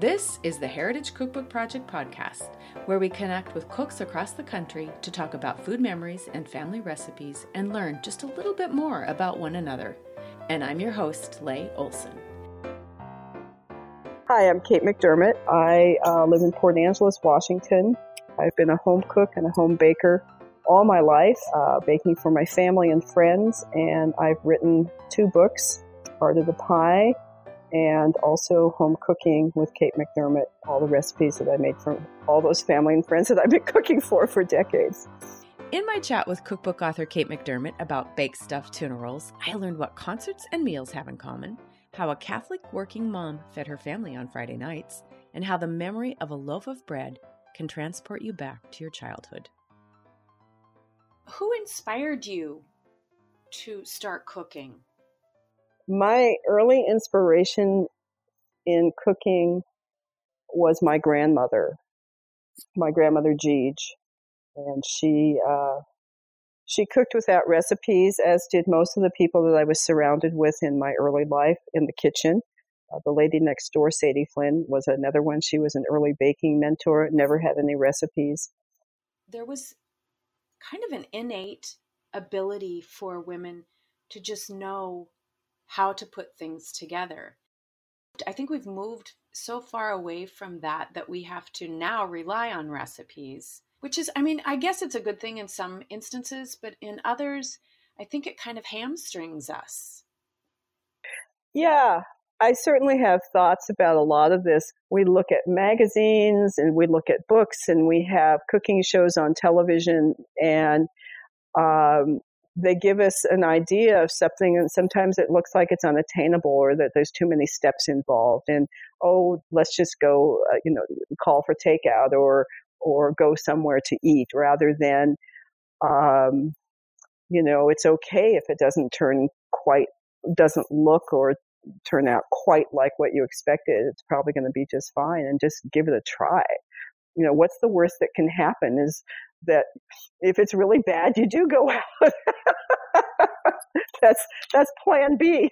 This is the Heritage Cookbook Project podcast, where we connect with cooks across the country to talk about food memories and family recipes and learn just a little bit more about one another. And I'm your host, Leigh Olson. Hi, I'm Kate McDermott. I uh, live in Port Angeles, Washington. I've been a home cook and a home baker all my life, uh, baking for my family and friends, and I've written two books, Art of the Pie and also home cooking with Kate McDermott, all the recipes that I made from all those family and friends that I've been cooking for for decades. In my chat with cookbook author Kate McDermott about baked stuffed tuna rolls, I learned what concerts and meals have in common, how a Catholic working mom fed her family on Friday nights, and how the memory of a loaf of bread can transport you back to your childhood. Who inspired you to start cooking? My early inspiration in cooking was my grandmother, my grandmother Jeej, and she uh, she cooked without recipes, as did most of the people that I was surrounded with in my early life in the kitchen. Uh, the lady next door, Sadie Flynn, was another one. She was an early baking mentor, never had any recipes. There was kind of an innate ability for women to just know how to put things together. I think we've moved so far away from that that we have to now rely on recipes, which is, I mean, I guess it's a good thing in some instances, but in others, I think it kind of hamstrings us. Yeah, I certainly have thoughts about a lot of this. We look at magazines and we look at books and we have cooking shows on television and um, they give us an idea of something and sometimes it looks like it's unattainable or that there's too many steps involved and oh let's just go uh, you know call for takeout or or go somewhere to eat rather than um, you know it's okay if it doesn't turn quite doesn't look or turn out quite like what you expected it's probably going to be just fine and just give it a try. You know what's the worst that can happen is that if it's really bad, you do go out. that's that's plan B.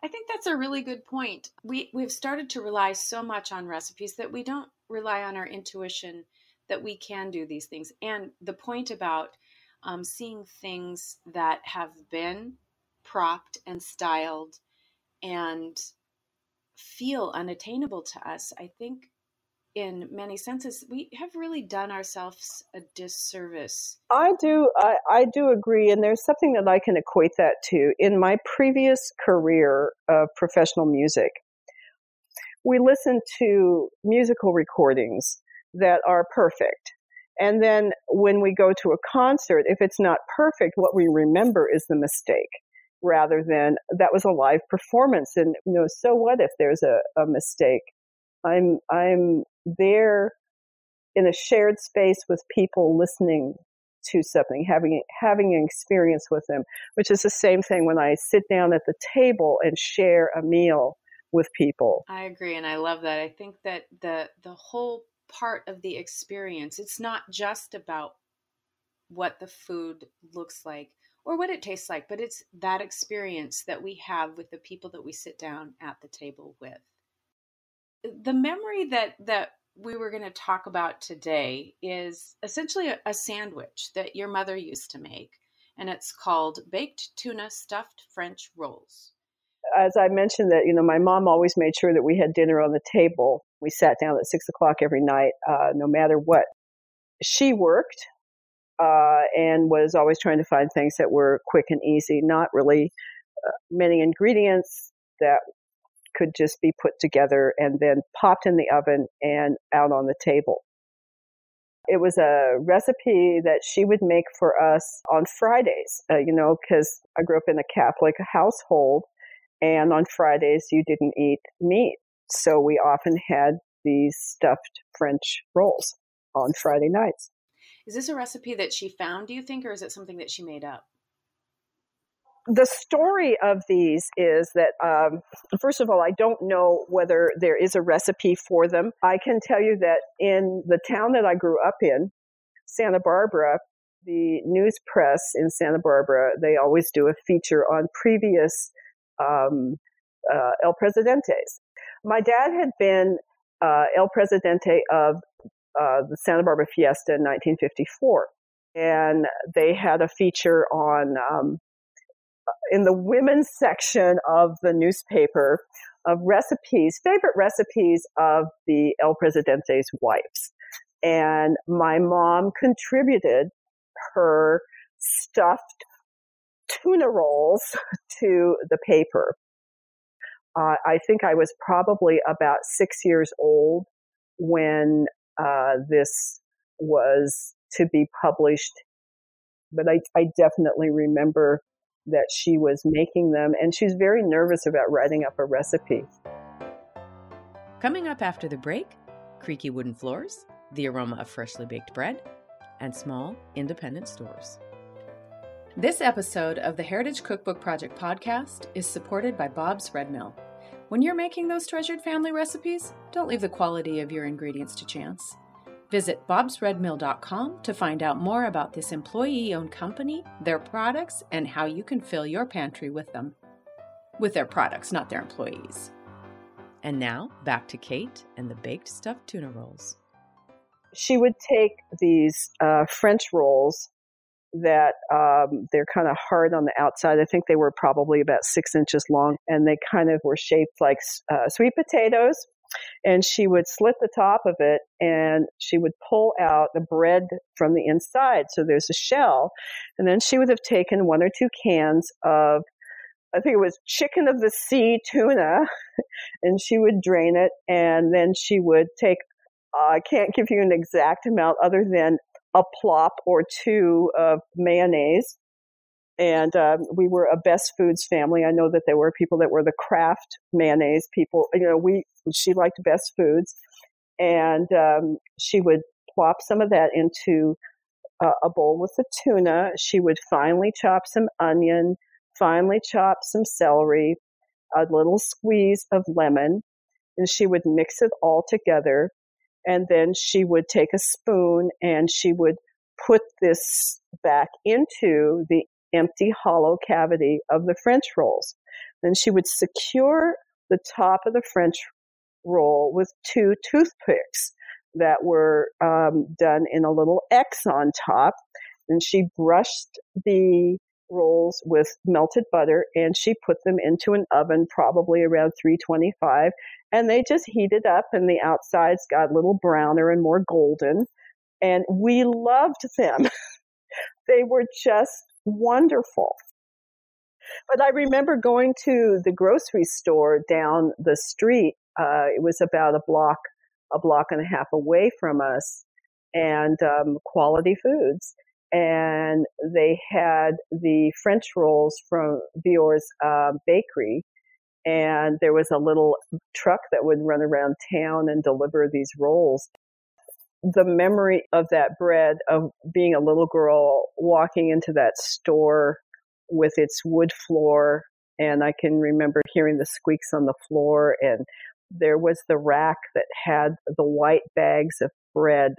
I think that's a really good point. We we've started to rely so much on recipes that we don't rely on our intuition that we can do these things. And the point about um, seeing things that have been propped and styled and feel unattainable to us, I think in many senses, we have really done ourselves a disservice. I do, I, I do agree, and there's something that I can equate that to. In my previous career of professional music, we listen to musical recordings that are perfect. And then when we go to a concert, if it's not perfect, what we remember is the mistake rather than that was a live performance. And, you know, so what if there's a, a mistake? I'm I'm there in a shared space with people listening to something, having having an experience with them, which is the same thing when I sit down at the table and share a meal with people. I agree and I love that. I think that the the whole part of the experience, it's not just about what the food looks like or what it tastes like, but it's that experience that we have with the people that we sit down at the table with the memory that that we were going to talk about today is essentially a, a, sandwich that your mother used to make, and it's called baked tuna stuffed French rolls. As I mentioned, that you know, my mom always made sure that we had dinner on the table. We sat down at six o'clock every night, uh, no matter what. She worked uh, and was always trying to find things that were quick and easy, not really uh, many ingredients that could just be put together and then popped in the oven and out on the table. It was a recipe that she would make for us on Fridays, uh, you know, because I grew up in a Catholic household and on Fridays you didn't eat meat. So we often had these stuffed French rolls on Friday nights. Is this a recipe that she found, do you think, or is it something that she made up? The story of these is that, um, first of all, I don't know whether there is a recipe for them. I can tell you that in the town that I grew up in, Santa Barbara, the news press in Santa Barbara, they always do a feature on previous um, uh, El Presidentes. My dad had been uh, El Presidente of uh, the Santa Barbara Fiesta in 1954, and they had a feature on um, in the women's section of the newspaper of recipes, favorite recipes of the El Presidente's wives. And my mom contributed her stuffed tuna rolls to the paper. Uh, I think I was probably about six years old when uh, this was to be published, but I, I definitely remember that she was making them, and she's very nervous about writing up a recipe. Coming up after the break, creaky wooden floors, the aroma of freshly baked bread, and small independent stores. This episode of the Heritage Cookbook Project podcast is supported by Bob's Red Mill. When you're making those treasured family recipes, don't leave the quality of your ingredients to chance. Visit bobsredmill.com to find out more about this employee owned company, their products, and how you can fill your pantry with them. With their products, not their employees. And now, back to Kate and the baked stuffed tuna rolls. She would take these uh, French rolls that um, they're kind of hard on the outside. I think they were probably about six inches long, and they kind of were shaped like uh, sweet potatoes. And she would slit the top of it, and she would pull out the bread from the inside. So there's a shell, and then she would have taken one or two cans of I think it was chicken of the sea tuna, and she would drain it, and then she would take. Uh, I can't give you an exact amount other than a plop or two of mayonnaise. And uh, we were a Best Foods family. I know that there were people that were the Kraft mayonnaise people. You know, we she liked Best Foods, and um, she would plop some of that into uh, a bowl with the tuna. She would finely chop some onion, finely chop some celery, a little squeeze of lemon, and she would mix it all together and then she would take a spoon and she would put this back into the empty hollow cavity of the French rolls. Then she would secure the top of the French roll with two toothpicks that were um, done in a little X on top. And she brushed the rolls with melted butter and she put them into an oven probably around 325 and they just heated up and the outsides got a little browner and more golden and we loved them they were just wonderful but i remember going to the grocery store down the street uh, it was about a block a block and a half away from us and um, quality foods and they had the french rolls from Vior's uh, bakery and there was a little truck that would run around town and deliver these rolls. The memory of that bread, of being a little girl walking into that store with its wood floor, and I can remember hearing the squeaks on the floor, and there was the rack that had the white bags of bread.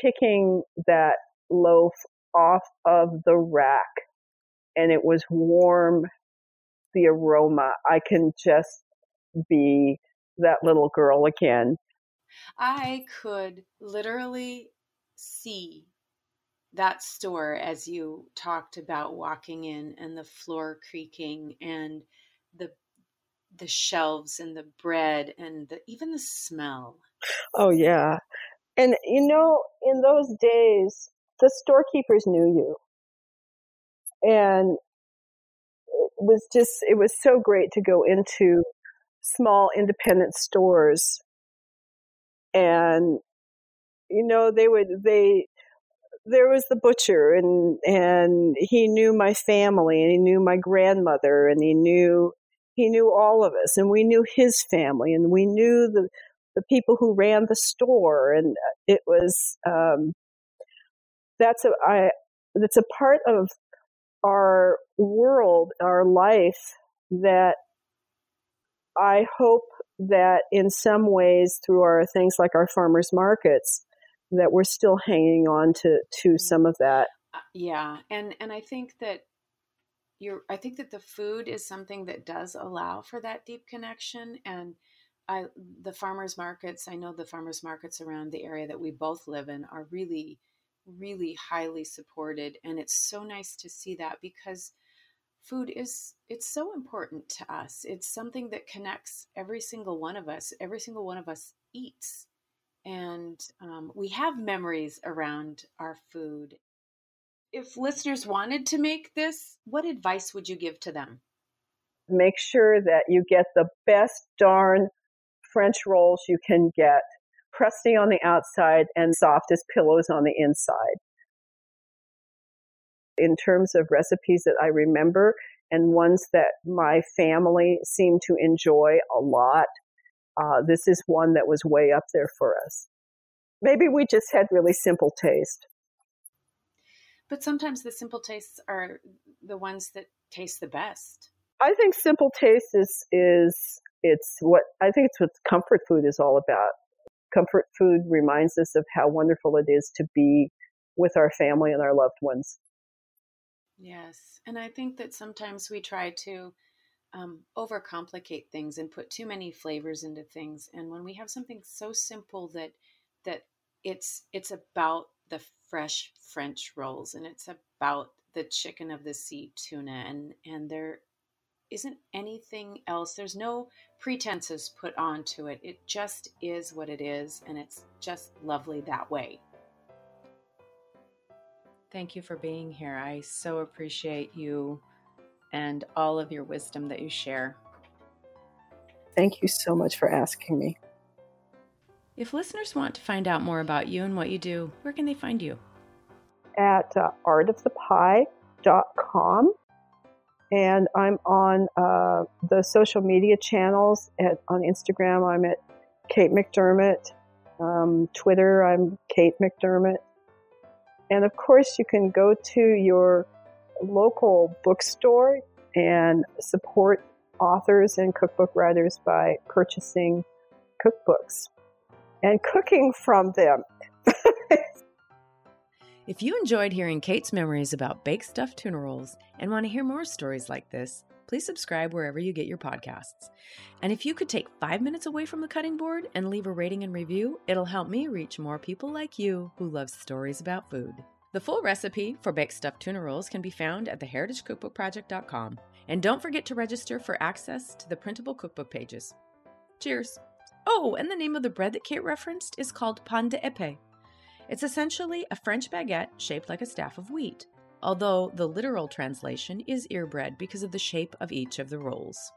Picking that loaf off of the rack, and it was warm the aroma. I can just be that little girl again. I could literally see that store as you talked about walking in and the floor creaking and the the shelves and the bread and the, even the smell. Oh yeah. And you know, in those days, the storekeepers knew you. And it was just, it was so great to go into small independent stores and, you know, they would, they, there was the butcher and, and he knew my family and he knew my grandmother and he knew, he knew all of us and we knew his family and we knew the, the people who ran the store and it was, um, that's a, I, that's a part of our world, our life that I hope that in some ways through our things like our farmers markets that we're still hanging on to to mm-hmm. some of that. Uh, yeah, and and I think that you're I think that the food is something that does allow for that deep connection and I the farmers markets. I know the farmers markets around the area that we both live in are really, really highly supported, and it's so nice to see that because food is it's so important to us. It's something that connects every single one of us. Every single one of us eats, and um, we have memories around our food. If listeners wanted to make this, what advice would you give to them? Make sure that you get the best darn French rolls you can get, crusty on the outside and soft as pillows on the inside. In terms of recipes that I remember and ones that my family seemed to enjoy a lot, uh, this is one that was way up there for us. Maybe we just had really simple taste. But sometimes the simple tastes are the ones that taste the best. I think simple taste is is it's what I think it's what comfort food is all about. Comfort food reminds us of how wonderful it is to be with our family and our loved ones. Yes. And I think that sometimes we try to um, overcomplicate things and put too many flavors into things. And when we have something so simple that that it's it's about the fresh French rolls and it's about the chicken of the sea tuna and and there isn't anything else. There's no pretenses put onto it. It just is what it is, and it's just lovely that way. Thank you for being here. I so appreciate you and all of your wisdom that you share. Thank you so much for asking me. If listeners want to find out more about you and what you do, where can they find you? At uh, artofthepie.com and I'm on uh, the social media channels. At on Instagram, I'm at Kate McDermott. Um, Twitter, I'm Kate McDermott. And of course, you can go to your local bookstore and support authors and cookbook writers by purchasing cookbooks and cooking from them. If you enjoyed hearing Kate's memories about baked stuffed tuna rolls and want to hear more stories like this, please subscribe wherever you get your podcasts. And if you could take five minutes away from the cutting board and leave a rating and review, it'll help me reach more people like you who love stories about food. The full recipe for baked stuffed tuna rolls can be found at theheritagecookbookproject.com. And don't forget to register for access to the printable cookbook pages. Cheers! Oh, and the name of the bread that Kate referenced is called pain d'épi. It's essentially a French baguette shaped like a staff of wheat, although the literal translation is ear bread because of the shape of each of the rolls.